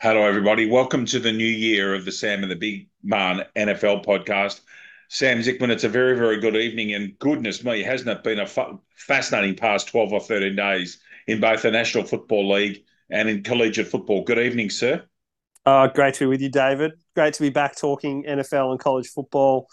Hello, everybody. Welcome to the new year of the Sam and the Big Man NFL podcast. Sam Zikman, it's a very, very good evening. And goodness me, hasn't it been a fa- fascinating past 12 or 13 days in both the National Football League and in collegiate football? Good evening, sir. Uh, great to be with you, David. Great to be back talking NFL and college football.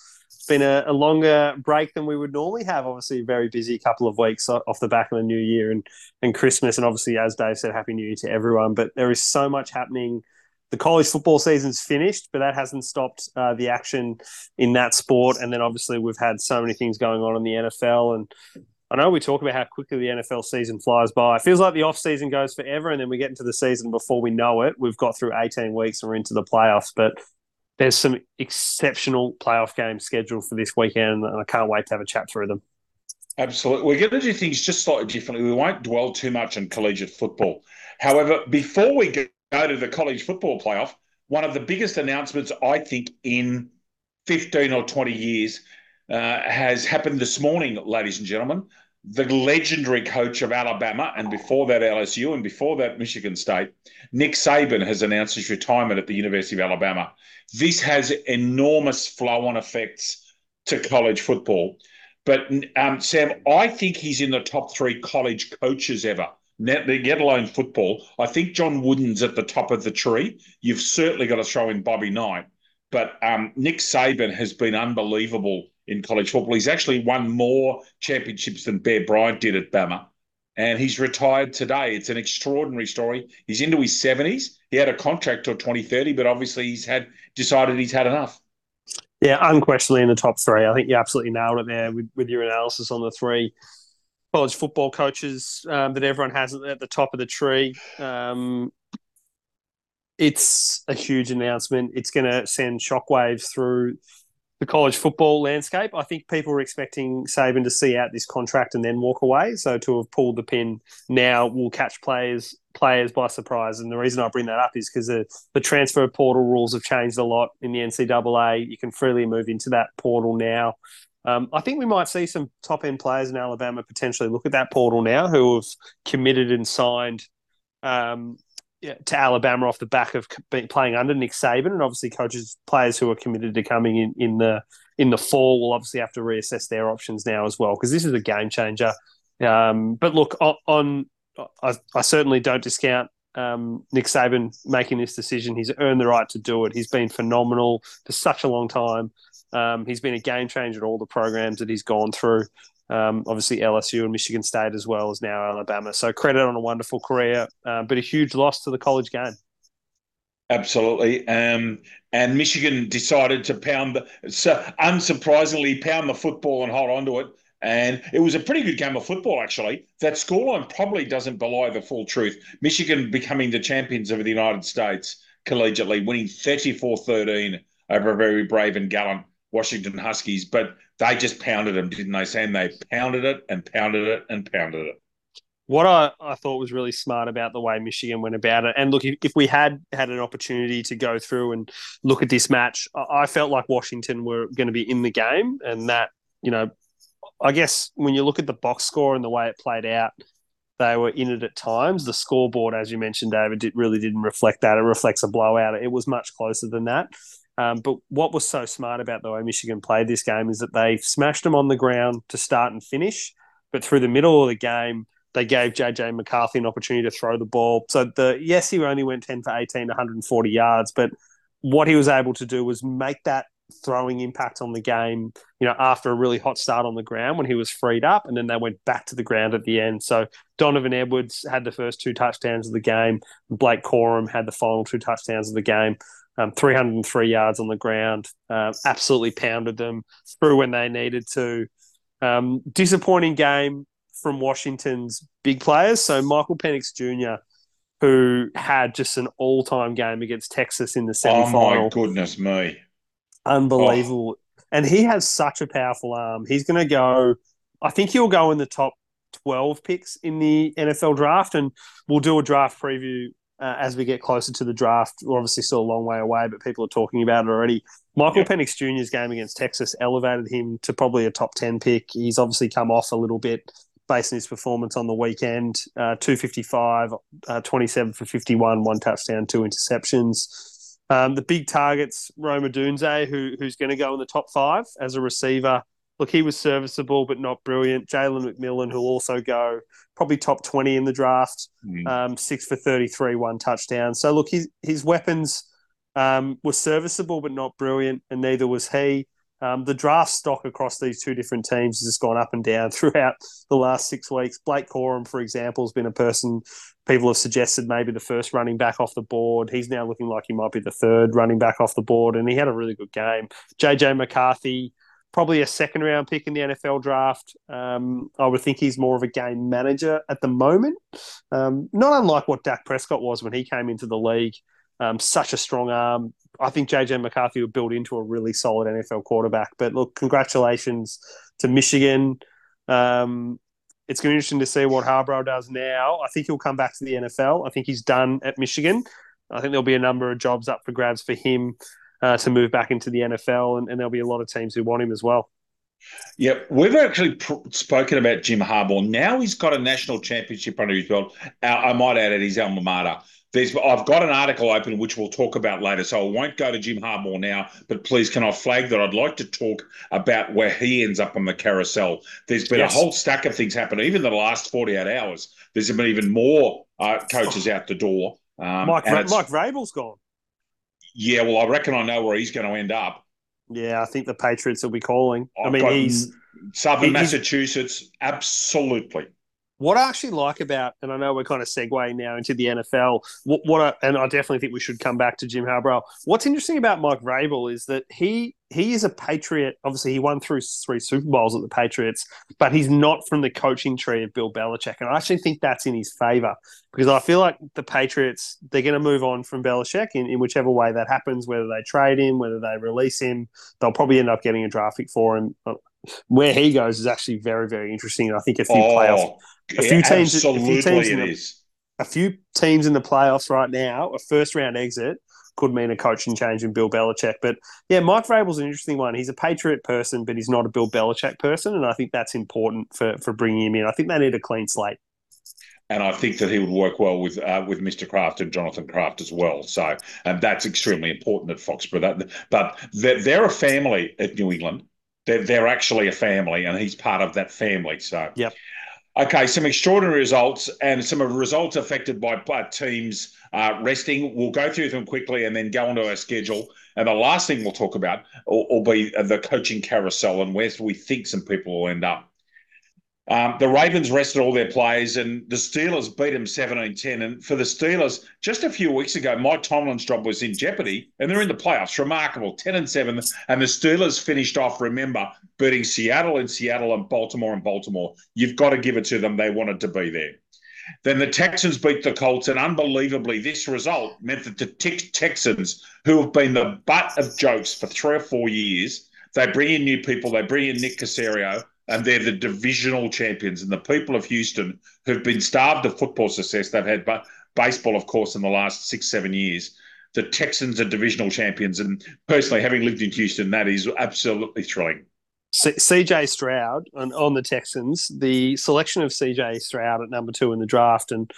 It's been a, a longer break than we would normally have. Obviously, a very busy couple of weeks off the back of the new year and, and Christmas. And obviously, as Dave said, Happy New Year to everyone. But there is so much happening. The college football season's finished, but that hasn't stopped uh, the action in that sport. And then obviously, we've had so many things going on in the NFL. And I know we talk about how quickly the NFL season flies by. It feels like the off season goes forever, and then we get into the season before we know it. We've got through 18 weeks and we're into the playoffs. But there's some exceptional playoff games scheduled for this weekend, and I can't wait to have a chat through them. Absolutely. We're going to do things just slightly differently. We won't dwell too much on collegiate football. However, before we go to the college football playoff, one of the biggest announcements, I think, in 15 or 20 years uh, has happened this morning, ladies and gentlemen. The legendary coach of Alabama, and before that LSU, and before that Michigan State, Nick Saban has announced his retirement at the University of Alabama. This has enormous flow on effects to college football. But um, Sam, I think he's in the top three college coaches ever, let alone football. I think John Wooden's at the top of the tree. You've certainly got to throw in Bobby Knight. But um, Nick Saban has been unbelievable in college football. He's actually won more championships than Bear Bryant did at Bama. And he's retired today. It's an extraordinary story. He's into his 70s. He had a contract till 2030, but obviously he's had decided he's had enough. Yeah, unquestionably in the top three. I think you absolutely nailed it there with, with your analysis on the three college football coaches um, that everyone has at the top of the tree. Um, it's a huge announcement. It's going to send shockwaves through the college football landscape. I think people were expecting Saban to see out this contract and then walk away. So to have pulled the pin now will catch players players by surprise. And the reason I bring that up is because the, the transfer portal rules have changed a lot in the NCAA. You can freely move into that portal now. Um, I think we might see some top end players in Alabama potentially look at that portal now who have committed and signed um, to Alabama off the back of playing under Nick Saban, and obviously coaches players who are committed to coming in in the in the fall will obviously have to reassess their options now as well because this is a game changer. Um, but look, on, on I, I, certainly don't discount um, Nick Saban making this decision. He's earned the right to do it. He's been phenomenal for such a long time. Um, he's been a game changer at all the programs that he's gone through. Um, obviously, LSU and Michigan State as well as now Alabama. So credit on a wonderful career, uh, but a huge loss to the college game. Absolutely. Um, and Michigan decided to pound the, so unsurprisingly, pound the football and hold on to it. And it was a pretty good game of football, actually. That scoreline probably doesn't belie the full truth. Michigan becoming the champions of the United States collegiately, winning 34 13 over a very brave and gallant Washington Huskies. But they just pounded them, didn't they, Sam? They pounded it and pounded it and pounded it. What I, I thought was really smart about the way Michigan went about it, and look, if, if we had had an opportunity to go through and look at this match, I felt like Washington were going to be in the game, and that you know, I guess when you look at the box score and the way it played out, they were in it at times. The scoreboard, as you mentioned, David, it really didn't reflect that. It reflects a blowout. It was much closer than that. Um, but what was so smart about the way Michigan played this game is that they smashed them on the ground to start and finish, but through the middle of the game, they gave JJ McCarthy an opportunity to throw the ball. So the yes, he only went 10 for 18, 140 yards, but what he was able to do was make that throwing impact on the game, you know, after a really hot start on the ground when he was freed up, and then they went back to the ground at the end. So Donovan Edwards had the first two touchdowns of the game. Blake Corum had the final two touchdowns of the game um, 303 yards on the ground, uh, absolutely pounded them through when they needed to. Um, disappointing game from Washington's big players. So Michael Penix Jr., who had just an all-time game against Texas in the semifinal. Oh my goodness me! Unbelievable. Oh. And he has such a powerful arm. He's going to go. I think he'll go in the top 12 picks in the NFL draft, and we'll do a draft preview uh, as we get closer to the draft. We're obviously still a long way away, but people are talking about it already. Michael yep. Penix Jr.'s game against Texas elevated him to probably a top 10 pick. He's obviously come off a little bit based on his performance on the weekend. Uh, 255, uh, 27 for 51, one touchdown, two interceptions. Um, the big targets, Rome Odunze, who, who's going to go in the top five as a receiver. Look, he was serviceable, but not brilliant. Jalen McMillan, who'll also go probably top 20 in the draft, mm. um, six for 33, one touchdown. So, look, his, his weapons um, were serviceable, but not brilliant, and neither was he. Um, the draft stock across these two different teams has just gone up and down throughout the last six weeks. Blake Corum, for example, has been a person people have suggested maybe the first running back off the board. He's now looking like he might be the third running back off the board, and he had a really good game. JJ McCarthy, probably a second round pick in the NFL draft. Um, I would think he's more of a game manager at the moment, um, not unlike what Dak Prescott was when he came into the league. Um, such a strong arm, I think JJ McCarthy will build into a really solid NFL quarterback. But look, congratulations to Michigan. Um, it's going to be interesting to see what Harbaugh does now. I think he'll come back to the NFL. I think he's done at Michigan. I think there'll be a number of jobs up for grabs for him uh, to move back into the NFL, and, and, there'll be a lot of teams who want him as well. Yeah, we've actually pr- spoken about Jim Harbaugh. Now he's got a national championship under his belt. Uh, I might add at his alma mater. There's, I've got an article open which we'll talk about later, so I won't go to Jim Harbaugh now. But please, can I flag that I'd like to talk about where he ends up on the carousel? There's been yes. a whole stack of things happen. Even the last 48 hours, there's been even more uh, coaches out the door. Um, Mike Mike Vrabel's gone. Yeah, well, I reckon I know where he's going to end up. Yeah, I think the Patriots will be calling. I've i mean, he's Southern Massachusetts, absolutely what I actually like about, and I know we're kind of segueing now into the NFL. What, what I, and I definitely think we should come back to Jim Harbaugh. What's interesting about Mike Vrabel is that he he is a Patriot. Obviously, he won through three Super Bowls at the Patriots, but he's not from the coaching tree of Bill Belichick, and I actually think that's in his favor because I feel like the Patriots they're going to move on from Belichick in, in whichever way that happens, whether they trade him, whether they release him, they'll probably end up getting a draft pick for him uh, where he goes is actually very, very interesting. I think a few oh, playoff, a few teams, a few teams, in the, a few teams in the playoffs right now, a first round exit could mean a coaching change in Bill Belichick. But yeah, Mike Vrabel's an interesting one. He's a Patriot person, but he's not a Bill Belichick person, and I think that's important for for bringing him in. I think they need a clean slate. And I think that he would work well with uh, with Mr. Kraft and Jonathan Kraft as well. So, and that's extremely important at Foxborough. That, but they're, they're a family at New England they're, they're actually a family, and he's part of that family. So, yep. Okay, some extraordinary results and some of the results affected by, teams uh, resting. We'll go through them quickly and then go into our schedule. And the last thing we'll talk about will, will be the coaching carousel and where we think some people will end up. Um, the Ravens rested all their players, and the Steelers beat them 17 10. And for the Steelers, just a few weeks ago, Mike Tomlin's job was in jeopardy, and they're in the playoffs. Remarkable 10 and 7. And the Steelers finished off, remember, beating Seattle and Seattle and Baltimore and Baltimore. You've got to give it to them. They wanted to be there. Then the Texans beat the Colts, and unbelievably, this result meant that the Texans, who have been the butt of jokes for three or four years, they bring in new people. They bring in Nick Caserio and they're the divisional champions. And the people of Houston who've been starved of football success, they've had but baseball, of course, in the last six, seven years. The Texans are divisional champions. And personally, having lived in Houston, that is absolutely thrilling. CJ Stroud on, on, the Texans, the selection of CJ Stroud at number two in the draft, and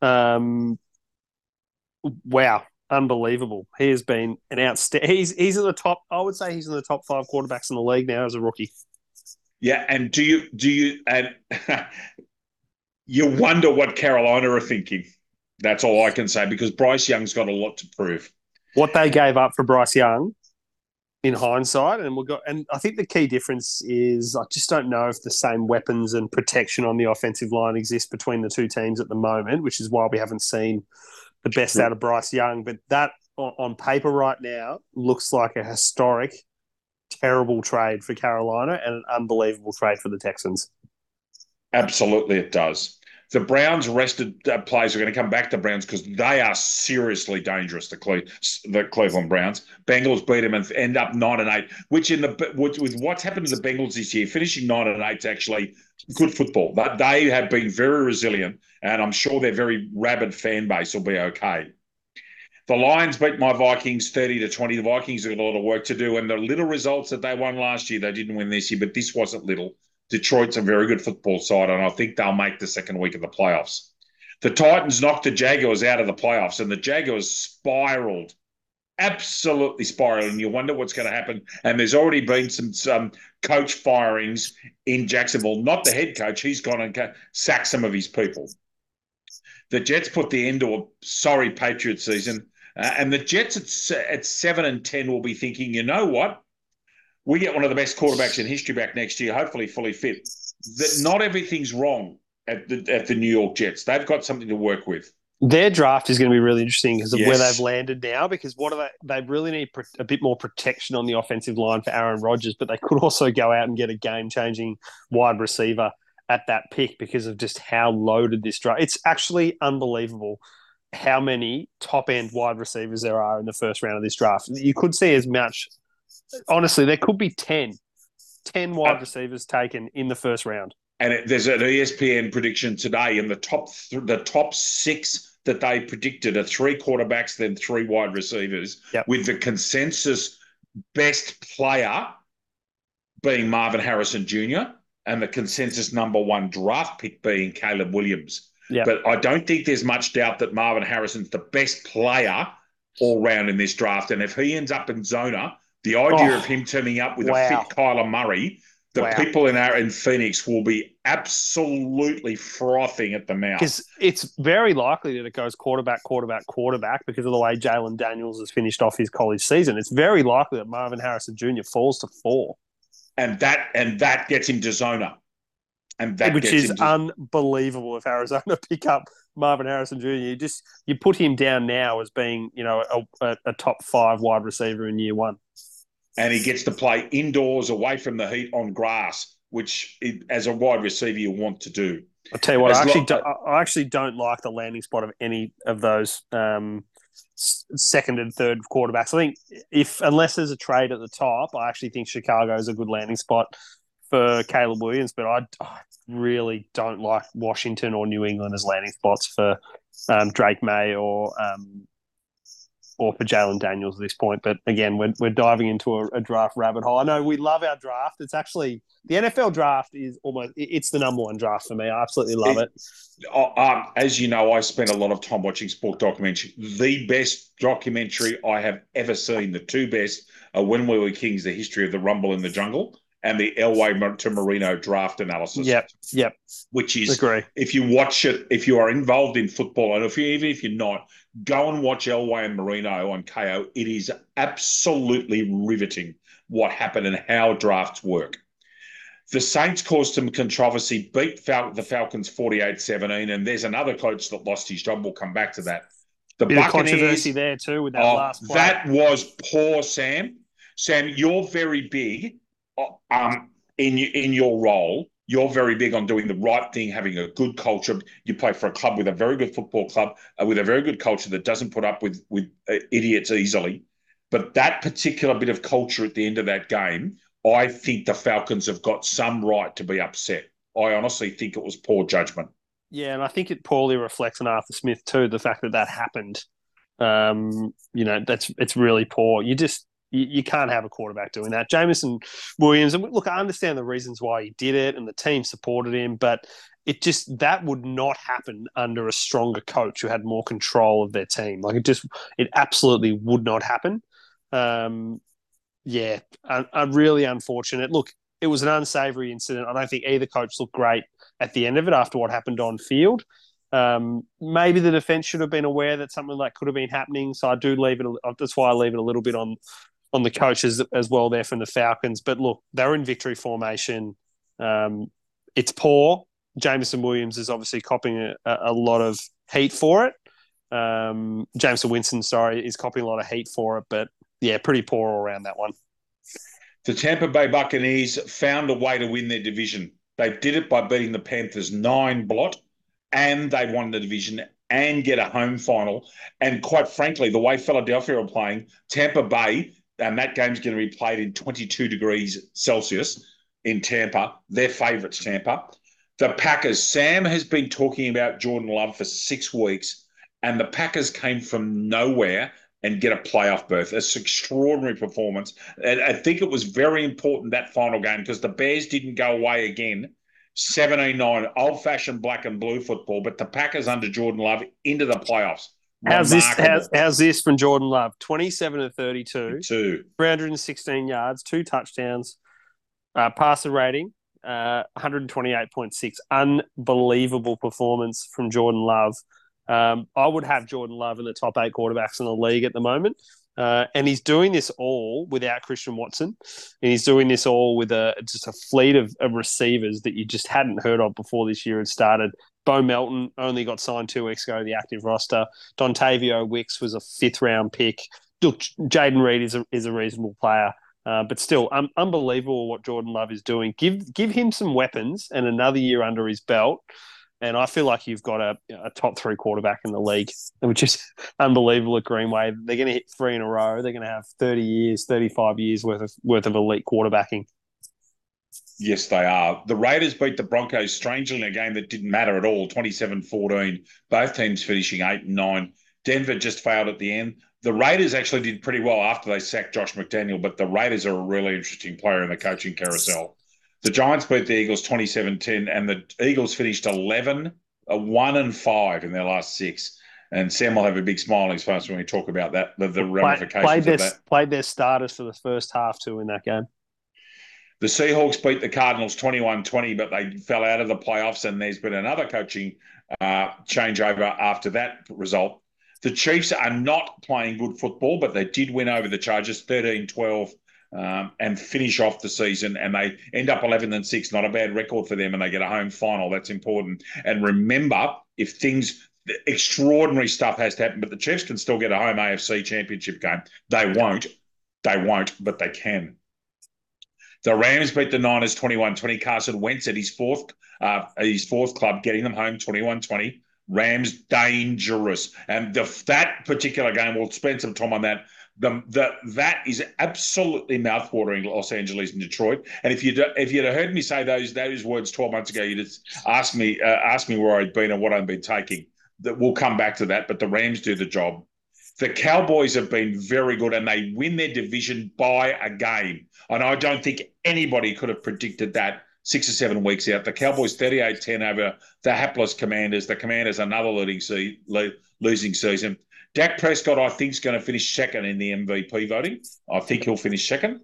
um, wow, unbelievable. He has been an outstanding. He's he's in the top. I would say he's in the top five quarterbacks in the league now as a rookie. Yeah, and do you do you and you wonder what Carolina are thinking? That's all I can say because Bryce Young's got a lot to prove. What they gave up for Bryce Young, in hindsight, and we got, and I think the key difference is I just don't know if the same weapons and protection on the offensive line exist between the two teams at the moment, which is why we haven't seen the best out of Bryce Young. But that on paper right now looks like a historic terrible trade for Carolina and an unbelievable trade for the Texans. Absolutely, it does. The Browns rested uh, players are going to come back to Browns because they are seriously dangerous. The, Cle- the Cleveland Browns, Bengals beat them and end up nine and eight. Which in the with, with what's happened to the Bengals this year, finishing nine and eight is actually good football. But they have been very resilient, and I'm sure their very rabid fan base will be okay. The Lions beat my Vikings 30 to 20. The Vikings have got a lot of work to do. And the little results that they won last year, they didn't win this year, but this wasn't little. Detroit's a very good football side, and I think they'll make the second week of the playoffs. The Titans knocked the Jaguars out of the playoffs, and the Jaguars spiraled, absolutely spiraled. And you wonder what's going to happen. And there's already been some some coach firings in Jacksonville. Not the head coach; he's gone and sacked some of his people. The Jets put the end to a sorry Patriot season, uh, and the Jets at, at seven and ten will be thinking, you know what? We get one of the best quarterbacks in history back next year, hopefully fully fit. That not everything's wrong at the at the New York Jets. They've got something to work with. Their draft is going to be really interesting because of yes. where they've landed now. Because what are they? They really need a bit more protection on the offensive line for Aaron Rodgers, but they could also go out and get a game-changing wide receiver at that pick because of just how loaded this draft. It's actually unbelievable how many top-end wide receivers there are in the first round of this draft. You could see as much. Honestly, there could be 10, 10 wide uh, receivers taken in the first round. And it, there's an ESPN prediction today, in the top th- the top six that they predicted are three quarterbacks, then three wide receivers, yep. with the consensus best player being Marvin Harrison Jr. and the consensus number one draft pick being Caleb Williams. Yep. But I don't think there's much doubt that Marvin Harrison's the best player all round in this draft. And if he ends up in Zona, the idea oh, of him turning up with wow. a fit Kyler Murray the wow. people in our in Phoenix will be absolutely frothing at the mouth. Because it's very likely that it goes quarterback, quarterback, quarterback because of the way Jalen Daniels has finished off his college season. It's very likely that Marvin Harrison Jr. falls to four, and that and that gets him to Zona, and that which is to... unbelievable. If Arizona pick up Marvin Harrison Jr., you just you put him down now as being you know a, a, top five wide receiver in year one and he gets to play indoors away from the heat on grass, which it, as a wide receiver you want to do. I'll tell you what, I actually, do, I actually don't like the landing spot of any of those um, second and third quarterbacks. I think if unless there's a trade at the top, I actually think Chicago is a good landing spot for Caleb Williams, but I, I really don't like Washington or New England as landing spots for um, Drake Maye or um, or for Jalen Daniels at this point. But again, we're, we're diving into a, a, draft rabbit hole. I know we love our draft. It's actually the NFL draft is almost it's the number one draft for me. I absolutely love it. it. Um, as you know, I spent a lot of time watching sport documentary. The best documentary I have ever seen, the two best, are When We Were Kings: The History of the Rumble in the Jungle. And the Elway to Marino draft analysis. Yep, yep. Which is, Agree. if you watch it, if you are involved in football, and if you even if you're not, Go and watch Elway and Marino on Kayo. It is absolutely riveting what happened and how drafts work. The Saints caused some controversy, beat Fal- the Falcons 48 17, and there's another coach that lost his job. We'll come back to that. The Bit Buccaneers, controversy there too with that oh, last play. That was poor, Sam. Sam, you're very big um, in, in your role you're very big on doing the right thing, having a good culture. You play for a club with a very good football club, uh, with a very good culture that doesn't put up with with uh, idiots easily. But that particular bit of culture at the end of that game, I think the Falcons have got some right to be upset. I honestly think it was poor judgment. Yeah, and I think it poorly reflects on Arthur Smith too. The fact that that happened, um, you know, that's it's really poor. You just you, you, can't have a quarterback doing that. Jameson Williams, and look, I understand the reasons why he did it, and the team supported him, but it just that would not happen under a stronger coach who had more control of their team. Like it just, it absolutely would not happen. Um, yeah, a really unfortunate. Look, it was an unsavory incident. I don't think either coach looked great at the end of it after what happened on field. Um, maybe the defense should have been aware that something like could have been happening. So I do leave it. That's why I leave it a little bit on on the coaches as well there from the Falcons. But look, they're in victory formation. Um, it's poor. Jameson Williams is obviously copying a, a lot of heat for it. Um, Jameson Winston, sorry, is copying a lot of heat for it. But yeah, pretty poor all around that one. The Tampa Bay Buccaneers found a way to win their division. They did it by beating the Panthers nine blot, and they won the division and get a home final. And quite frankly, the way Philadelphia are playing, Tampa Bay and that game's going to be played in 22 degrees Celsius in Tampa. They're favourites, Tampa. The Packers. Sam has been talking about Jordan Love for six weeks, and the Packers came from nowhere and get a playoff berth. It's extraordinary performance. And I think it was very important that final game because the Bears didn't go away again. 17-9, old-fashioned black and blue football, but the Packers under Jordan Love into the playoffs. How's this? How's, how's, this from Jordan Love? Twenty-seven to thirty-two, two, three hundred and sixteen yards, two touchdowns, uh, passer rating, uh, one hundred twenty-eight point six. Unbelievable performance from Jordan Love. Um, I would have Jordan Love in the top eight quarterbacks in the league at the moment. Uh, and he's doing this all without Christian Watson, and he's doing this all with a just a fleet of, of receivers that you just hadn't heard of before this year had started. Bo Melton only got signed two weeks ago the active roster. Dontayvion Wicks was a fifth round pick. Look, Jayden Reed is a, is a reasonable player. Uh, but still, um, unbelievable what Jordan Love is doing. Give give him some weapons and another year under his belt, and I feel like you've got a, a top three quarterback in the league, which is unbelievable at Green Bay. They're going to hit three in a row. They're going to have 30 years, 35 years worth of, worth of elite quarterbacking. Yes, they are. The Raiders beat the Broncos strangely in a game that didn't matter at all 27 14. Both teams finishing 8 and 9. Denver just failed at the end. The Raiders actually did pretty well after they sacked Josh McDaniel, but the Raiders are a really interesting player in the coaching carousel. The Giants beat the Eagles 27-10, and the Eagles finished 11, a 1 and 5 in their last six. And Sam will have a big smile on his face when we talk about that, the, the ramifications played their, of that. Played their starters for the first half too in that game. The Seahawks beat the Cardinals 21-20, but they fell out of the playoffs, and there's been another coaching uh, changeover after that result. The Chiefs are not playing good football, but they did win over the Chargers 13-12 um, and finish off the season. And they end up 11 and 6, not a bad record for them. And they get a home final. That's important. And remember, if things, extraordinary stuff has to happen, but the Chiefs can still get a home AFC championship game. They won't. They won't, but they can. The Rams beat the Niners 21 20. Carson Wentz at his fourth, uh, his fourth club, getting them home 21 20. Rams dangerous. And the, that particular game, we'll spend some time on that the, the, that is absolutely mouthwatering Los Angeles and Detroit. And if you'd if you'd heard me say those those words twelve months ago, you'd ask me uh, ask me where I'd been and what I'd been taking. That we'll come back to that, but the Rams do the job. The Cowboys have been very good, and they win their division by a game. And I don't think anybody could have predicted that six or seven weeks out. The Cowboys 38-10 over the hapless Commanders. The Commanders another losing, se- losing season. Dak Prescott, I think, is going to finish second in the MVP voting. I think he'll finish second.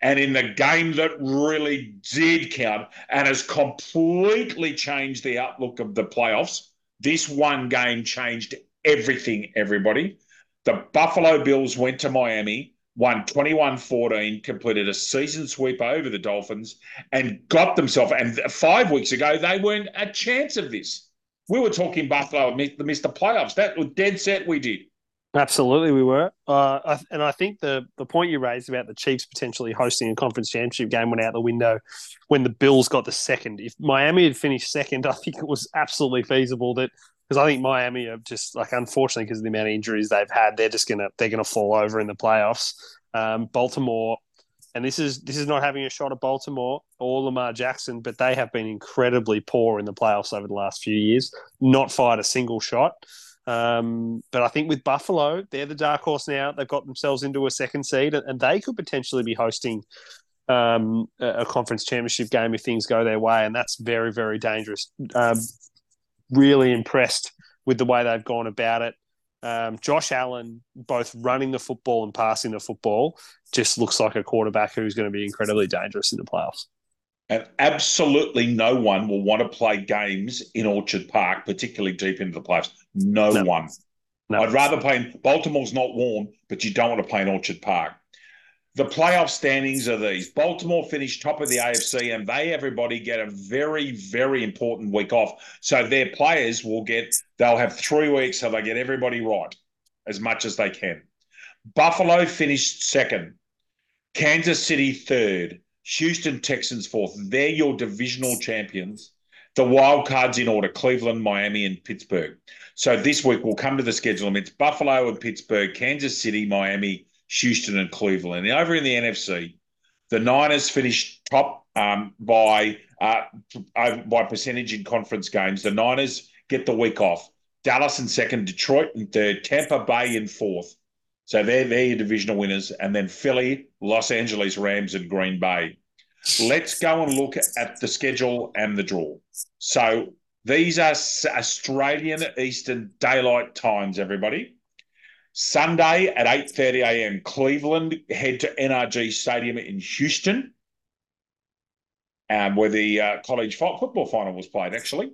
And in the game that really did count and has completely changed the outlook of the playoffs, this one game changed everything, everybody. The Buffalo Bills went to Miami, won 21 14, completed a season sweep over the Dolphins, and got themselves. And five weeks ago, they weren't a chance of this. We were talking Buffalo missed the playoffs. That was dead set. We did. Absolutely, we were. Uh, and I think the the point you raised about the Chiefs potentially hosting a conference championship game went out the window when the Bills got the second. If Miami had finished second, I think it was absolutely feasible that because I think Miami are just like unfortunately because of the amount of injuries they've had, they're just gonna they're gonna fall over in the playoffs. Um, Baltimore and this is this is not having a shot at Baltimore or Lamar Jackson, but they have been incredibly poor in the playoffs over the last few years. Not fired a single shot. Um, but I think with Buffalo, they're the dark horse now. They've got themselves into a second seed, and they could potentially be hosting um, a conference championship game if things go their way, and that's very very dangerous. Really impressed with the way they've gone about it. Um, Josh Allen, both running the football and passing the football, just looks like a quarterback who's going to be incredibly dangerous in the playoffs. And absolutely no one will want to play games in Orchard Park, particularly deep into the playoffs. No, no. one. No. I'd rather play in Baltimore's not warm, but you don't want to play in Orchard Park. The playoff standings are these. Baltimore finished top of the AFC, and they everybody get a very, very important week off. So their players will get they'll have three weeks, so they get everybody right as much as they can. Buffalo finished second, Kansas City third, Houston Texans fourth. They're your divisional champions. The wild cards in order: Cleveland, Miami, and Pittsburgh. So this week we'll come to the schedule. It's Buffalo and Pittsburgh, Kansas City, Miami, Houston and Cleveland. And over in the NFC, the Niners finished top um, by uh, by percentage in conference games. The Niners get the week off. Dallas in second, Detroit in third, Tampa Bay in fourth. So they're, they're your divisional winners. And then Philly, Los Angeles Rams, and Green Bay. Let's go and look at the schedule and the draw. So these are Australian Eastern Daylight Times, everybody. Sunday at 8.30 a.m., Cleveland head to NRG Stadium in Houston, um, where the uh, college football final was played, actually.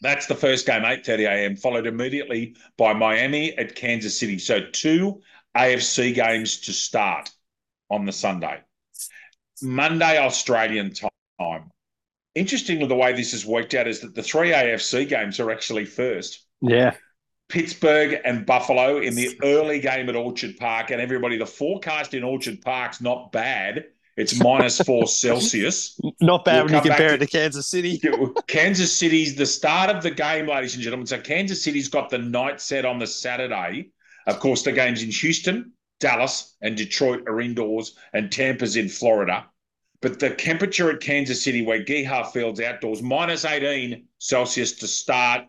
That's the first game, 8.30 a.m., followed immediately by Miami at Kansas City. So two AFC games to start on the Sunday. Monday, Australian time. Interestingly, the way this has worked out is that the three AFC games are actually first. Yeah. Pittsburgh and Buffalo in the early game at Orchard Park. And everybody, the forecast in Orchard Park's not bad. It's minus four Celsius. Not bad we'll when you compare it to Kansas City. Kansas City's the start of the game, ladies and gentlemen. So Kansas City's got the night set on the Saturday. Of course, the game's in Houston, Dallas, and Detroit are indoors, and Tampa's in Florida. But the temperature at Kansas City, where Geha Field's outdoors, minus 18 Celsius to start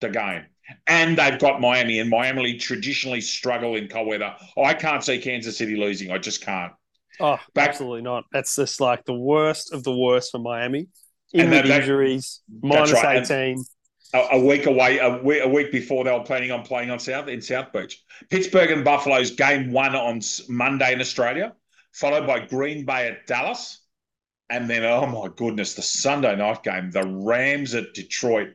the game. And they've got Miami, and Miami traditionally struggle in cold weather. I can't see Kansas City losing. I just can't. Oh, Back, absolutely not. That's just like the worst of the worst for Miami. In with injuries, minus right. 18. A, a, week away, a week, a week before they were planning on playing on South in South Beach. Pittsburgh and Buffalo's game one on Monday in Australia, followed by Green Bay at Dallas. And then, oh my goodness, the Sunday night game, the Rams at Detroit,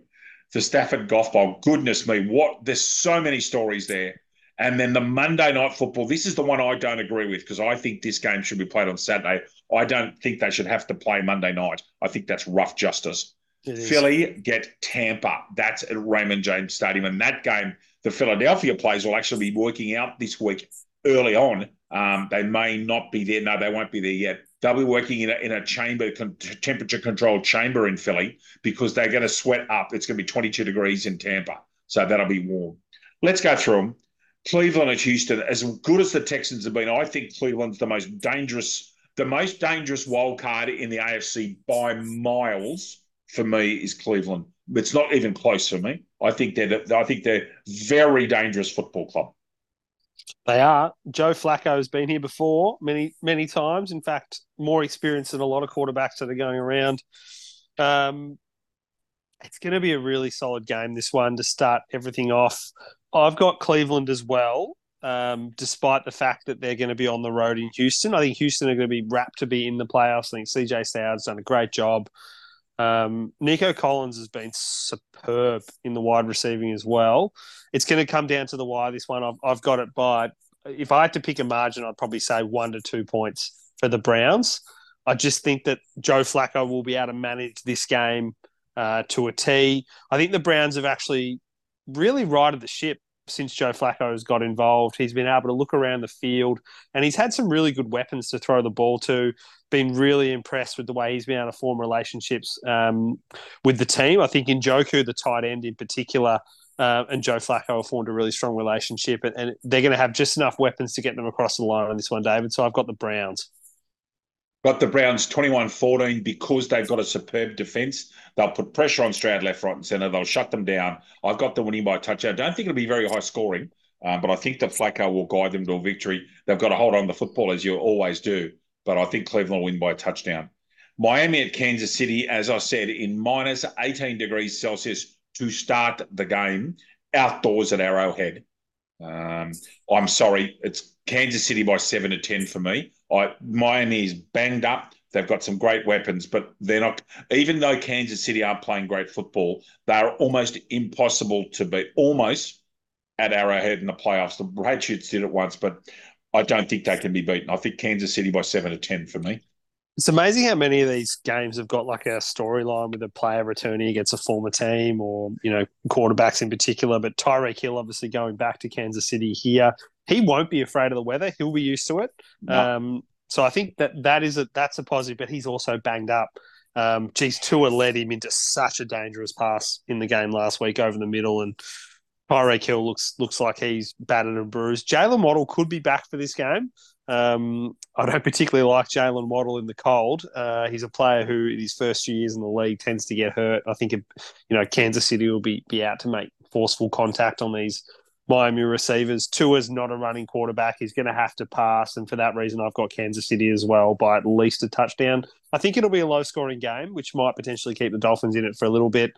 the Stafford Goff Bowl. Goodness me, what there's so many stories there. And then the Monday night football, this is the one I don't agree with because I think this game should be played on Saturday. I don't think they should have to play Monday night. I think that's rough justice. Philly get Tampa. That's at Raymond James Stadium. And that game, the Philadelphia players will actually be working out this week early on. Um, they may not be there. No, they won't be there yet. They'll be working in a, in a chamber, con- temperature controlled chamber in Philly because they're going to sweat up. It's going to be 22 degrees in Tampa. So that'll be warm. Let's go through them. Cleveland and Houston, as good as the Texans have been, I think Cleveland's the most dangerous, the most dangerous wild card in the AFC by miles for me is Cleveland. It's not even close for me. I think they're, the, I think they're very dangerous football club. They are. Joe Flacco has been here before many, many times. In fact, more experience than a lot of quarterbacks that are going around. Um, it's going to be a really solid game, this one, to start everything off. I've got Cleveland as well, um, despite the fact that they're going to be on the road in Houston. I think Houston are going to be wrapped to be in the playoffs. I think CJ Stroud's done a great job. Um, Nico Collins has been superb in the wide receiving as well. It's going to come down to the wire. This one, I've, I've got it by. If I had to pick a margin, I'd probably say one to two points for the Browns. I just think that Joe Flacco will be able to manage this game uh, to a T. I think the Browns have actually really righted the ship since Joe Flacco has got involved. He's been able to look around the field and he's had some really good weapons to throw the ball to. Been really impressed with the way he's been able to form relationships um, with the team. I think Njoku, the tight end in particular, uh, and Joe Flacco have formed a really strong relationship, and, and they're going to have just enough weapons to get them across the line on this one, David. So I've got the Browns. Got the Browns 21 14 because they've got a superb defence. They'll put pressure on Stroud left, right, and centre. They'll shut them down. I've got them winning by touchdown. Don't think it'll be very high scoring, um, but I think that Flacco will guide them to a victory. They've got to hold on the football as you always do, but I think Cleveland will win by a touchdown. Miami at Kansas City, as I said, in minus 18 degrees Celsius to start the game outdoors at Arrowhead. Um, I'm sorry, it's Kansas City by seven to ten for me. I Miami is banged up. They've got some great weapons, but they're not. Even though Kansas City aren't playing great football, they are almost impossible to beat. Almost at Arrowhead in the playoffs. The Patriots did it once, but I don't think they can be beaten. I think Kansas City by seven to ten for me. It's amazing how many of these games have got like a storyline with a player returning against a former team or, you know, quarterbacks in particular. But Tyreek Hill obviously going back to Kansas City here. He won't be afraid of the weather. He'll be used to it. No. Um, so I think that that is a that's a positive, but he's also banged up. Um, geez, Tua led him into such a dangerous pass in the game last week over the middle, and Tyreek Hill looks looks like he's battered and bruised. Jaylen Waddle could be back for this game. Um, I don't particularly like Jaylen Waddle in the cold. Uh, he's a player who, in his first few years in the league, tends to get hurt. I think, you know, Kansas City will be be out to make forceful contact on these Miami receivers. Tua's not a running quarterback. He's going to have to pass. And for that reason, I've got Kansas City as well by at least a touchdown. I think it'll be a low scoring game, which might potentially keep the Dolphins in it for a little bit.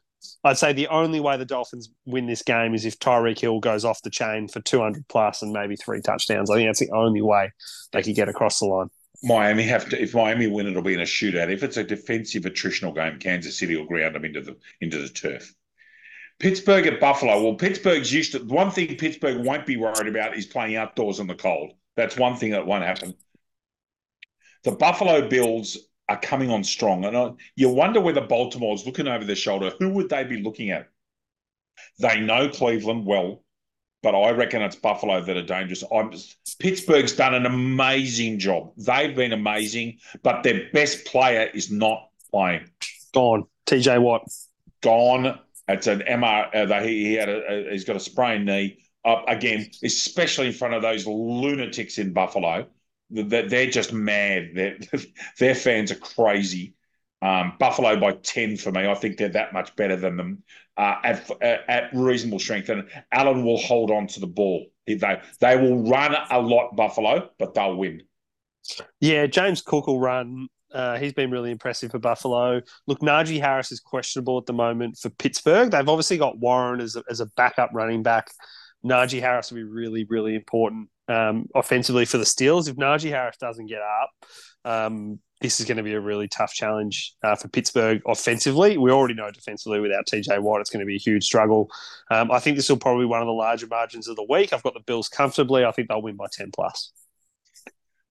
I'd say the only way the Dolphins win this game is if Tyreek Hill goes off the chain for 200 plus and maybe three touchdowns. I think that's the only way they could get across the line. Miami have to. If Miami win, it'll be in a shootout. If it's a defensive attritional game, Kansas City will ground them into the into the turf. Pittsburgh at Buffalo. Well, Pittsburgh's used to. One thing Pittsburgh won't be worried about is playing outdoors in the cold. That's one thing that won't happen. The Buffalo Bills are coming on strong, and I, you wonder whether Baltimore's looking over their shoulder. Who would they be looking at? They know Cleveland well, but I reckon it's Buffalo that are dangerous. I'm, Pittsburgh's done an amazing job. They've been amazing, but their best player is not playing. Gone. TJ Watt. Gone. It's an MR. Uh, he, he, had a, a, he's got a sprained knee. Uh, again, especially in front of those lunatics in Buffalo. They're, they're just mad. Their fans are crazy. Um, Buffalo by 10 for me. I think they're that much better than them uh, at, at reasonable strength. And Allen will hold on to the ball. They, they will run a lot, Buffalo, but they'll win. Yeah, James Cook will run. Uh, he's been really impressive for Buffalo. Look, Najee Harris is questionable at the moment for Pittsburgh. They've obviously got Warren as a, as a backup running back. Najee Harris will be really, really important um, offensively for the Steelers. If Najee Harris doesn't get up, um, this is going to be a really tough challenge uh, for Pittsburgh offensively. We already know defensively without TJ Watt, it's going to be a huge struggle. Um, I think this will probably be one of the larger margins of the week. I've got the Bills comfortably. I think they'll win by 10 plus.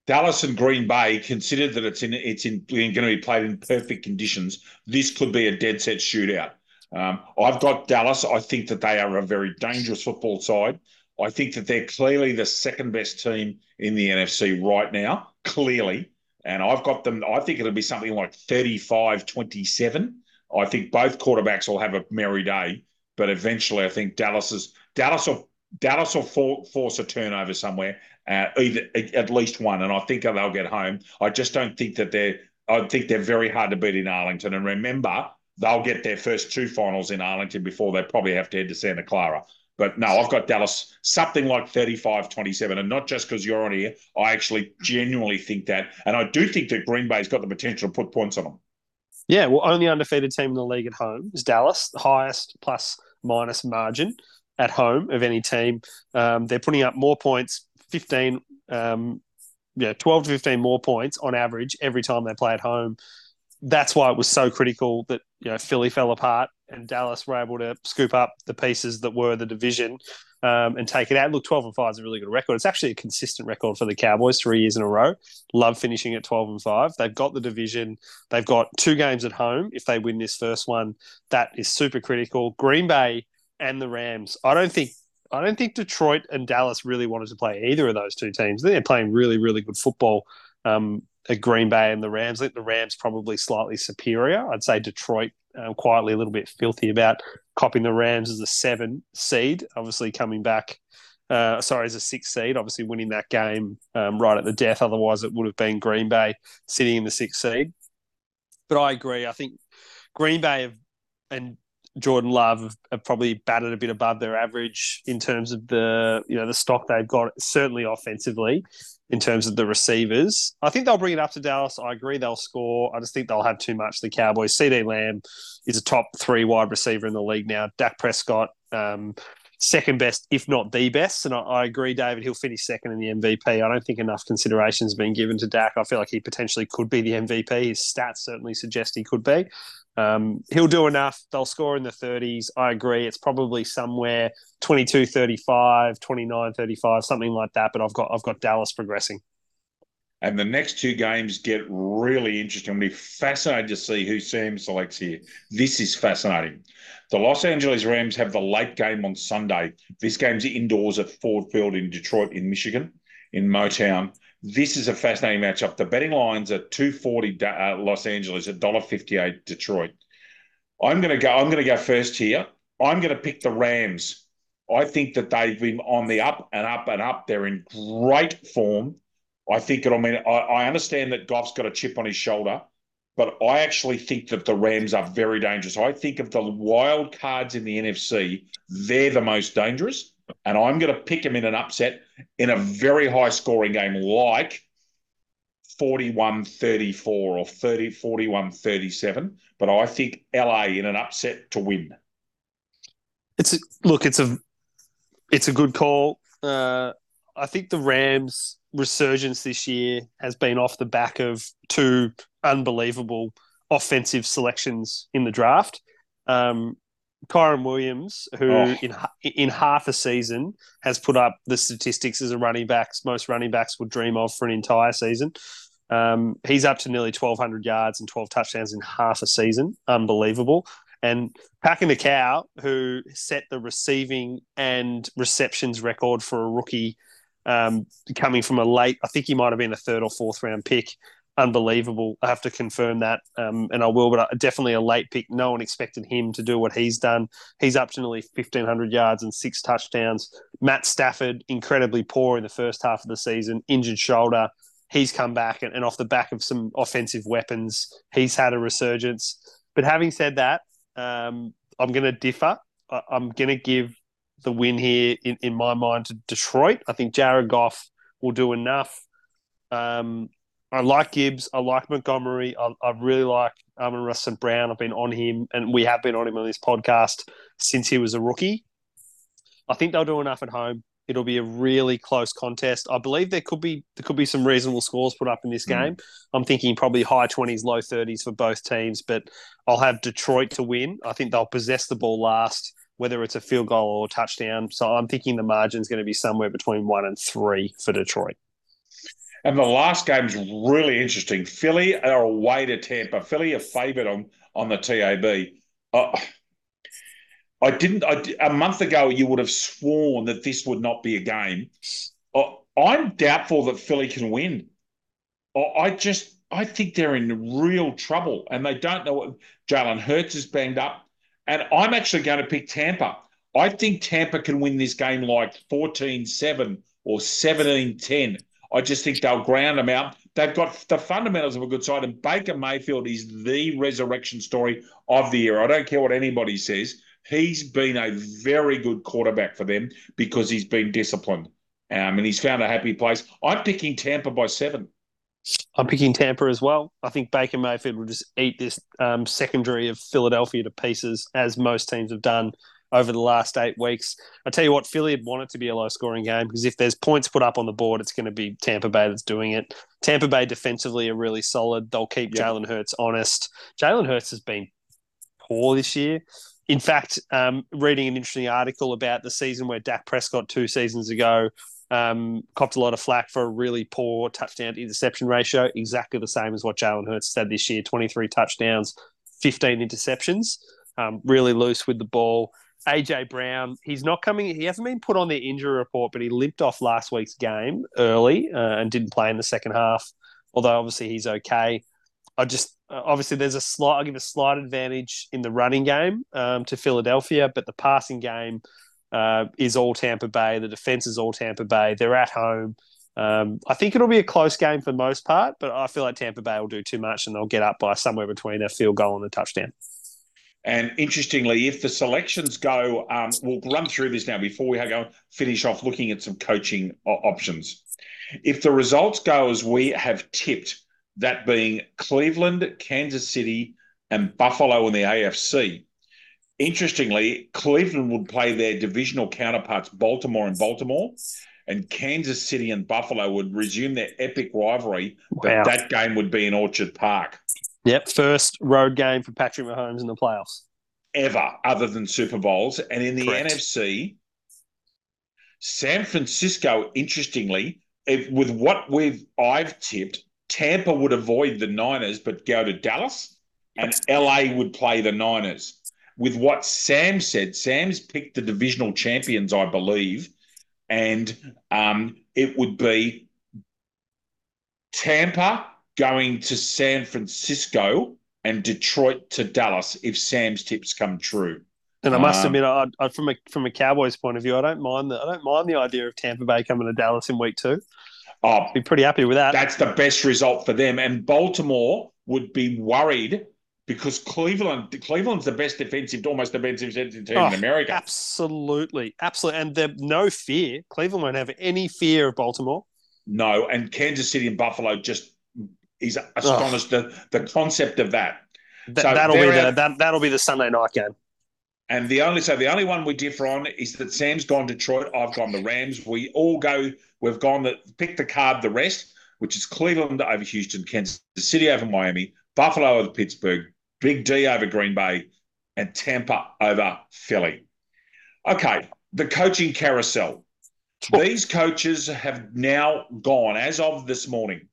Dallas and Green Bay, considered that it's in it's in going to be played in perfect conditions, this could be a dead set shootout. Um, I've got Dallas. I think that they are a very dangerous football side. I think that they're clearly the second best team in the NFC right now, clearly. And I've got them, I think it'll be something like 35 27. I think both quarterbacks will have a merry day, but eventually I think Dallas is Dallas will Dallas will for, force a turnover somewhere, uh, either at least one, and I think they'll get home. I just don't think that they're. I think they're very hard to beat in Arlington. And remember, they'll get their first two finals in Arlington before they probably have to head to Santa Clara. But no, I've got Dallas something like 35 27. And not just because you're on here, I actually genuinely think that. And I do think that Green Bay's got the potential to put points on them. Yeah, well, only undefeated team in the league at home is Dallas, the highest plus minus margin at home of any team. Um, they're putting up more points, 15, um, yeah, 12 to 15 more points on average every time they play at home. That's why it was so critical that you know Philly fell apart and Dallas were able to scoop up the pieces that were the division um, and take it out. Look, 12 and 5 is a really good record. It's actually a consistent record for the Cowboys three years in a row. Love finishing at 12 and 5. They've got the division. They've got two games at home. If they win this first one, that is super critical. Green Bay and the Rams. I don't think I don't think Detroit and Dallas really wanted to play either of those two teams. They're playing really, really good football. Um, at Green Bay and the Rams. I think the Rams probably slightly superior. I'd say Detroit um, quietly a little bit filthy about copying the Rams as a seven seed, obviously coming back. Uh, sorry, as a six seed, obviously winning that game um, right at the death. Otherwise, it would have been Green Bay sitting in the six seed. But I agree. I think Green Bay have, and Jordan Love have, probably batted a bit above their average in terms of the you know the stock they've got. Certainly offensively, in terms of the receivers. I think they'll bring it up to Dallas. I agree they'll score. I just think they'll have too much. The Cowboys. CeeDee Lamb is a top three wide receiver in the league now. Dak Prescott, um, second best, if not the best. And I, I, agree, David, he'll finish second in the MVP. I don't think enough consideration has been given to Dak. I feel like he potentially could be the MVP. His stats certainly suggest he could be. Um, he'll do enough. They'll score in the 30s. I agree. It's probably somewhere 22 35, 29 35, something like that. But I've got I've got Dallas progressing. And the next two games get really interesting. I'll be fascinated to see who Sam selects here. This is fascinating. The Los Angeles Rams have the late game on Sunday. This game's indoors at Ford Field in Detroit, in Michigan, in Motown. This is a fascinating matchup. The betting lines are 240 uh, Los Angeles at $1.58 Detroit. I'm going to go. I'm going to go first here. I'm going to pick the Rams. I think that they've been on the up and up and up. They're in great form. I think it. I mean, I, I understand that Goff's got a chip on his shoulder, but I actually think that the Rams are very dangerous. I think of the wild cards in the NFC, they're the most dangerous. And I'm going to pick them in an upset in a very high scoring game like 41 34 or 30 41 37. But I think LA in an upset to win. It's a, look, it's a it's a good call. Uh, I think the Rams' resurgence this year has been off the back of two unbelievable offensive selections in the draft. Um, Kyren Williams, who oh. in in half a season has put up the statistics as a running backs most running backs would dream of for an entire season. Um, he's up to nearly 1,200 yards and 12 touchdowns in half a season. Unbelievable. And Puka Nacua, who set the receiving and receptions record for a rookie um, coming from a late, I think he might have been a third or fourth round pick. Unbelievable. I have to confirm that, um, and I will, but definitely a late pick. No one expected him to do what he's done. He's up to nearly 1,500 yards and six touchdowns. Matt Stafford, incredibly poor in the first half of the season, injured shoulder. He's come back, and, and off the back of some offensive weapons, he's had a resurgence. But having said that, um, I'm going to differ. I, am going to give the win here, in, in my mind, to Detroit. I think Jared Goff will do enough. Um, I like Gibbs. I like Montgomery. I, I really like Amon-Ra Brown. I've been on him, and we have been on him on this podcast since he was a rookie. I think they'll do enough at home. It'll be a really close contest. I believe there could be there could be some reasonable scores put up in this hmm. game. Mm. I'm thinking probably high 20s, low 30s for both teams, but I'll have Detroit to win. I think they'll possess the ball last, whether it's a field goal or a touchdown. So I'm thinking the margin's going to be somewhere between one and three for Detroit. And the last game's really interesting. Philly are away to Tampa. Philly are favoured on on the TAB. Uh, I didn't. I, a month ago, you would have sworn that this would not be a game. Uh, I'm doubtful that Philly can win. Uh, I just, I think they're in real trouble, and they don't know what Jalen Hurts is banged up. And I'm actually going to pick Tampa. I think Tampa can win this game like 14 7 or 17 10. I just think they'll ground them out. They've got the fundamentals of a good side, and Baker Mayfield is the resurrection story of the year. I don't care what anybody says. He's been a very good quarterback for them because he's been disciplined. Um, and he's found a happy place. I'm picking Tampa by seven. I'm picking Tampa as well. I think Baker Mayfield will just eat this um, secondary of Philadelphia to pieces, as most teams have done over the last eight weeks. I tell you what, Philly had wanted to be a low scoring game because if there's points put up on the board, it's going to be Tampa Bay that's doing it. Tampa Bay defensively are really solid. They'll keep yep. Jalen Hurts honest. Jalen Hurts has been poor this year in fact, um, reading an interesting article about the season where Dak Prescott two seasons ago um, copped a lot of flack for a really poor touchdown interception ratio, exactly the same as what Jalen Hurts said this year 23 touchdowns, 15 interceptions, um, really loose with the ball. AJ Brown, he's not coming, he hasn't been put on the injury report, but he limped off last week's game early uh, and didn't play in the second half, although obviously he's okay. I just uh, obviously there's a slight. I'll give a slight advantage in the running game um, to Philadelphia, but the passing game uh, is all Tampa Bay. The defense is all Tampa Bay. They're at home. Um, I think it'll be a close game for the most part, but I feel like Tampa Bay will do too much and they'll get up by somewhere between a field goal and a touchdown. And interestingly, if the selections go, um, we'll run through this now before we go finish off looking at some coaching options. If the results go as we have tipped, that being Cleveland, Kansas City, and Buffalo in the AFC. Interestingly, Cleveland would play their divisional counterparts, Baltimore and Baltimore, and Kansas City and Buffalo would resume their epic rivalry, but that game would be in Orchard Park. Yep, first road game for Patrick Mahomes in the playoffs. Ever, other than Super Bowls. And in the Correct. NFC, San Francisco, interestingly, if, with what we've I've tipped, Tampa would avoid the Niners but go to Dallas, and LA would play the Niners. With what Sam said, Sam's picked the divisional champions, I believe, and um, it would be Tampa going to San Francisco and Detroit to Dallas if Sam's tips come true. And I must um, admit, I, I, from a from a Cowboys point of view, I don't mind the I don't mind the idea of Tampa Bay coming to Dallas in week two. Oh, I'd be pretty happy with that. That's the best result for them. And Baltimore would be worried because Cleveland Cleveland's the best defensive, almost defensive team Oh, in America. Absolutely, absolutely, and they're no fear. Cleveland won't have any fear of Baltimore. No, and Kansas City and Buffalo just is astonished the the concept of that. Th- So that'll be the that, that'll be the Sunday night game. And the only so the only one we differ on is that Sam's gone Detroit. I've gone the Rams. We all go. We've gone the pick the card. The rest, which is Cleveland over Houston, Kansas City over Miami, Buffalo over Pittsburgh, Big D over Green Bay, and Tampa over Philly. Okay, the coaching carousel. These coaches have now gone as of this morning.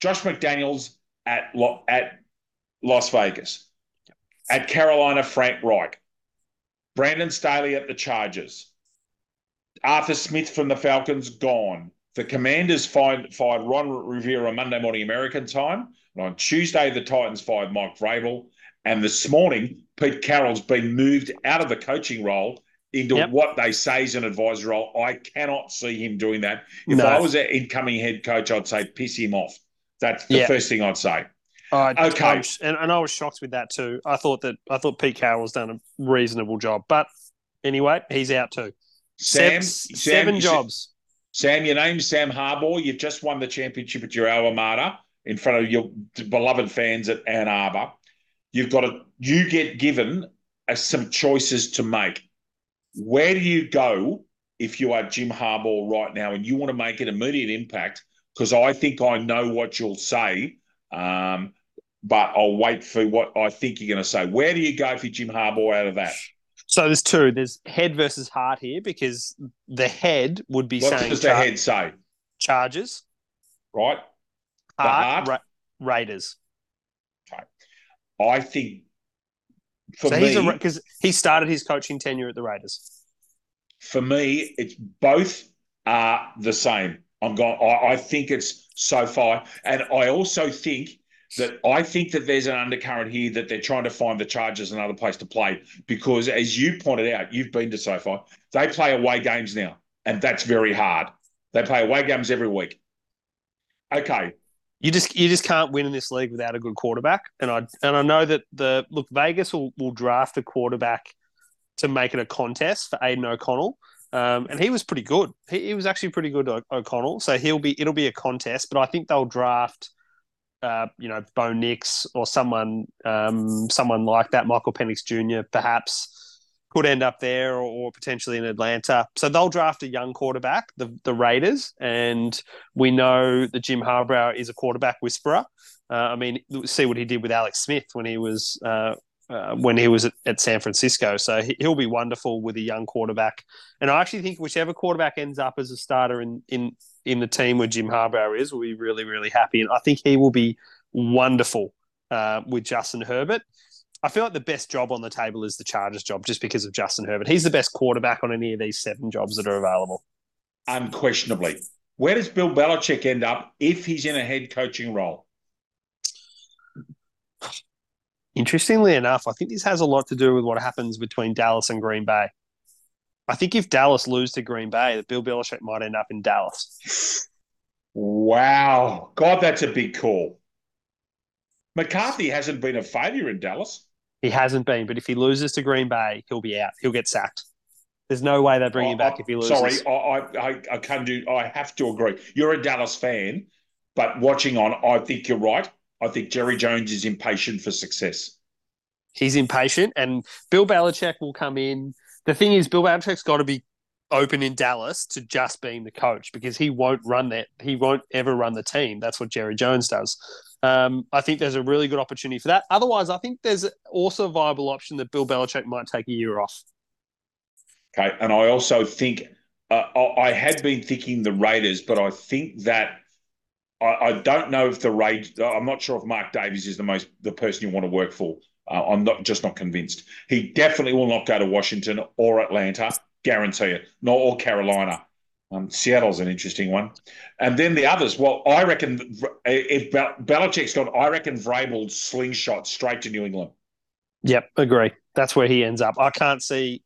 Josh McDaniels at Lo- at Las Vegas, at Carolina, Frank Reich, Brandon Staley at the Chargers, Arthur Smith from the Falcons gone. The Commanders fired, fired Ron Rivera Monday morning American time. And on Tuesday, the Titans fired Mike Vrabel. And this morning, Pete Carroll's been moved out of the coaching role into Yep. what they say is an advisor role. I cannot see him doing that. If No. I was an incoming head coach, I'd say piss him off. That's the Yeah. first thing I'd say. I, Okay. I was- and, and I was shocked with that too. I thought that I thought Pete Carroll's done a reasonable job, but anyway, he's out too. Sam, Seven, Sam- seven jobs. Sam, your name's Sam Harbaugh. You've just won the championship at your alma mater in front of your beloved fans at Ann Arbor. You've got to, you get given uh, some choices to make. Where do you go if you are Jim Harbaugh right now and you want to make an immediate impact? Because I think I know what you'll say, um, but I'll wait for what I think you're going to say. Where do you go for Jim Harbaugh out of that? So there's two. There's head versus heart here because the head would be What saying does the char- head say? Chargers. Right? The heart, heart? Ra- Raiders. Okay. I think for so me, because he started his coaching tenure at the Raiders. for me, it's both are the same. I'm going. I, I think it's so far, and I also think that I think that there's an undercurrent here that they're trying to find the Chargers another place to play because, as you pointed out, you've been to SoFi. They play away games now, and that's very hard. They play away games every week. Okay, You just you just can't win in this league without a good quarterback. And I and I know that the look Vegas will, will draft a quarterback to make it a contest for Aidan O'Connell. Um, and he was pretty good. He, he was actually pretty good, O- O'Connell. So he'll be it'll be a contest. But I think they'll draft, uh, you know, Bo Nix or someone um, someone like that, Michael Penix Jr. Perhaps could end up there or, or potentially in Atlanta. So they'll draft a young quarterback, the the Raiders, and we know that Jim Harbaugh is a quarterback whisperer. Uh, I mean, see what he did with Alex Smith when he was uh, uh, when he was at, at San Francisco. So he, he'll be wonderful with a young quarterback. And I actually think whichever quarterback ends up as a starter in in in the team where Jim Harbaugh is, will be really really happy. And I think he will be wonderful uh, with Justin Herbert. I feel like the best job on the table is the Chargers job, just because of Justin Herbert. He's the best quarterback on any of these seven jobs that are available. unquestionably. Where does Bill Belichick end up if he's in a head coaching role? Interestingly enough, I think this has a lot to do with what happens between Dallas and Green Bay. I think if Dallas lose to Green Bay, that Bill Belichick might end up in Dallas. Wow. God, that's a big call. McCarthy hasn't been a failure in Dallas. He hasn't been, but if he loses to Green Bay, he'll be out. He'll get sacked. There's no way they bring him back I- if he loses. Sorry, I, I, I can do. I have to agree. You're a Dallas fan, but watching on, I think you're right. I think Jerry Jones is impatient for success. He's impatient, and Bill Belichick will come in. The thing is, Bill Belichick's got to be open in Dallas to just being the coach because he won't run that. He won't ever run the team. That's what Jerry Jones does. Um, I think there's a really good opportunity for that. Otherwise, I think there's also a viable option that Bill Belichick might take a year off. Okay, and I also think uh, I I had been thinking the Raiders, but I think that I, I don't know if the Raiders. I'm not sure if Mark Davis is the most the person you want to work for. Uh, I'm not just not convinced. He definitely will not go to Washington or Atlanta, guarantee it. Nor or Carolina. Um, Seattle's an interesting one, and then the others. Well, I reckon if Bel- Belichick's gone, I reckon Vrabel slingshot straight to New England. Yep, agree. That's where he ends up. I can't see,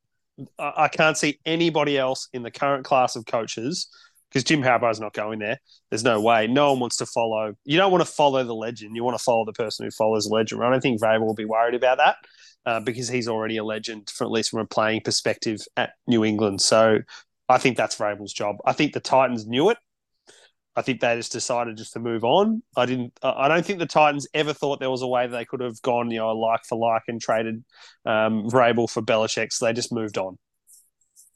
I can't see anybody else in the current class of coaches because Jim Harbaugh's not going there. There's no way. No one wants to follow. You don't want to follow the legend. You want to follow the person who follows the legend. I don't think Vrabel will be worried about that uh, because he's already a legend, for, at least from a playing perspective at New England. So I think that's Vrabel's job. I think the Titans knew it. I think they just decided just to move on. I didn't. I don't think the Titans ever thought there was a way they could have gone, you know, like for like and traded um, Vrabel for Belichick. So they just moved on.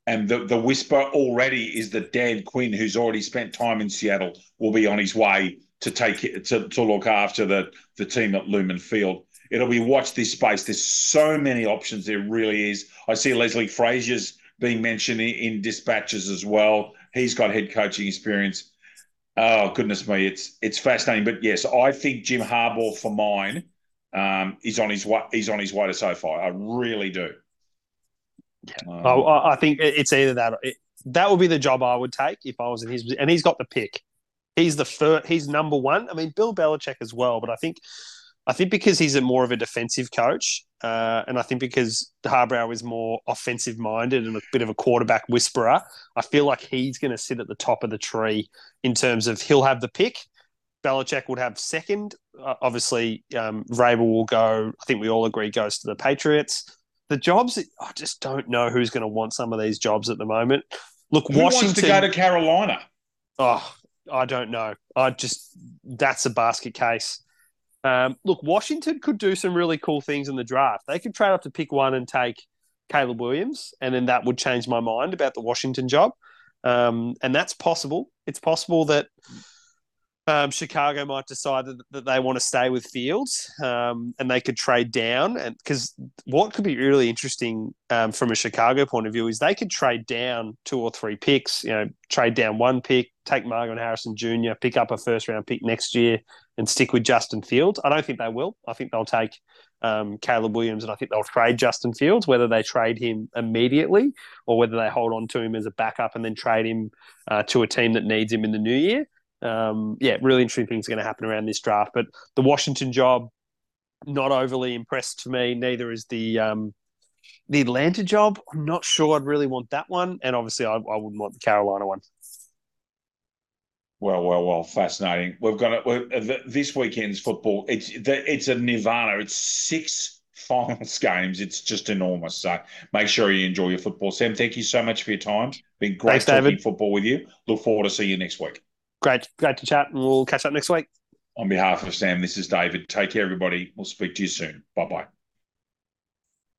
And the, the whisper already is that Dan Quinn, who's already spent time in Seattle, will be on his way to take it to, to look after the, the team at Lumen Field. It'll be watch this space. There's so many options. There really is. I see Leslie Frazier's being mentioned in, in dispatches as well. He's got head coaching experience. Oh goodness me, it's it's fascinating. But yes, I think Jim Harbaugh for mine um, is on his way. He's on his way to SoFi. I really do. Um, I, I think it's either that. It, that would be the job I would take if I was in his. And he's got the pick. He's the first. He's number one. I mean, Bill Belichick as well. But I think, I think because he's a more of a defensive coach, uh, and I think because Harbaugh is more offensive minded and a bit of a quarterback whisperer, I feel like he's going to sit at the top of the tree in terms of he'll have the pick. Belichick would have second. Uh, obviously, um, Vrabel will go. I think we all agree goes to the Patriots the jobs, I just don't know who's going to want some of these jobs at the moment. Look, Who Washington wants to go to Carolina. Oh, I don't know. I just that's a basket case. Um, look, Washington could do some really cool things in the draft. They could trade up to pick one and take Caleb Williams, and then that would change my mind about the Washington job. Um, and that's possible. It's possible that um, Chicago might decide that, that, they want to stay with Fields um, and they could trade down. And because what could be really interesting um, from a Chicago point of view is they could trade down two or three picks, you know, trade down one pick, take Marvin Harrison Jr., pick up a first round pick next year and stick with Justin Fields. I don't think they will. I think they'll take um, Caleb Williams and I think they'll trade Justin Fields, whether they trade him immediately or whether they hold on to him as a backup and then trade him uh, to a team that needs him in the new year um, yeah, really interesting things are going to happen around this draft. But the Washington job, not overly impressed for me. Neither is the um, the Atlanta job. I'm not sure I'd really want that one, and obviously I, I wouldn't want the Carolina one. Well, well, well, fascinating. We've got it. This weekend's football. It's it's a nirvana. It's six finals games. It's just enormous. So make sure you enjoy your football. Sam, thank you so much for your time. Been great Thanks, talking David. football with you. Look forward to see you next week great, great to chat, and we'll catch up next week. On behalf of Sam, this is David. Take care, everybody. We'll speak to you soon. Bye bye.